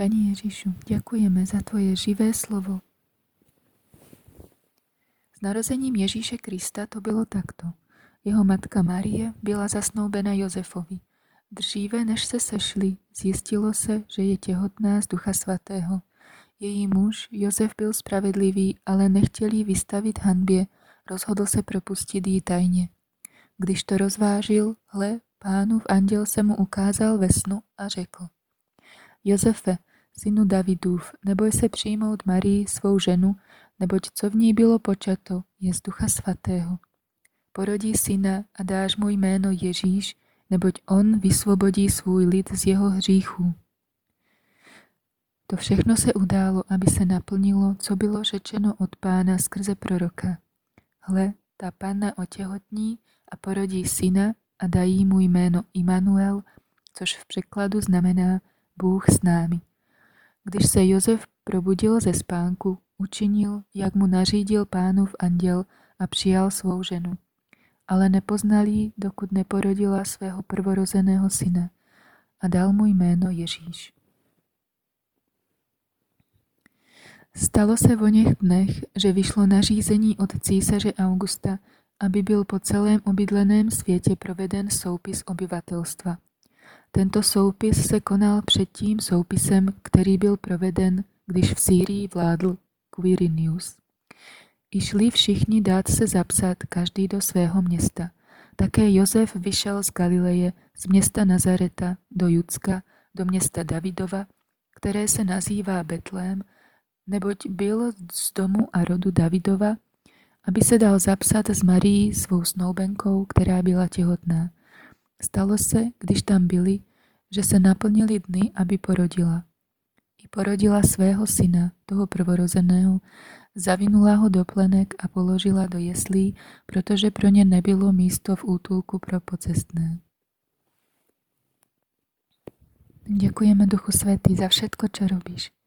Pani Ježišu, ďakujeme za Tvoje živé slovo. S narozením Ježíše Krista to bylo takto. Jeho matka Marie byla zasnoubena Jozefovi. Dříve, než se sešli, zjistilo se, že je těhotná z Ducha Svatého. Její muž, Josef, byl spravedlivý, ale nechtěl jí vystavit hanbě, rozhodl se propustit jí tajně. Když to rozvážil, hle, pánův anděl se mu ukázal ve snu a řekl. Josefe, synu Davidův, neboj se přijmout Marii, svou ženu, neboť co v ní bylo počato, je z Ducha Svatého. Porodí syna a dáš mu jméno Ježíš, neboť on vysvobodí svůj lid z jeho hříchů. To všechno se událo, aby se naplnilo, co bylo řečeno od pána skrze proroka. Hle, ta panna otěhotní a porodí syna a dají mu jméno Immanuel, což v překladu znamená Bůh s námi. Když se Josef probudil ze spánku, učinil, jak mu nařídil pánův anděl a přijal svou ženu. Ale nepoznal ji, dokud neporodila svého prvorozeného syna a dal mu jméno Ježíš. Stalo se v něch dnech, že vyšlo nařízení od císaře Augusta, aby byl po celém obydleném světě proveden soupis obyvatelstva. Tento soupis se konal před tím soupisem, který byl proveden, když v Sýrii vládl Quirinius. I šli všichni dát se zapsat, každý do svého města. Také Josef vyšel z Galileje, z města Nazareta, do Judska, do města Davidova, které se nazývá Betlém, neboť byl z domu a rodu Davidova, aby se dal zapsat s Marií svou snoubenkou, která byla těhotná. Stalo se, když tam byli, že se naplnili dny, aby porodila. I porodila svého syna, toho prvorozeného, zavinula ho do plenek a položila do jeslí, protože pro ně nebylo místo v útulku pro pocestné. Děkujeme Duchu Svetý za všetko, čo robíš.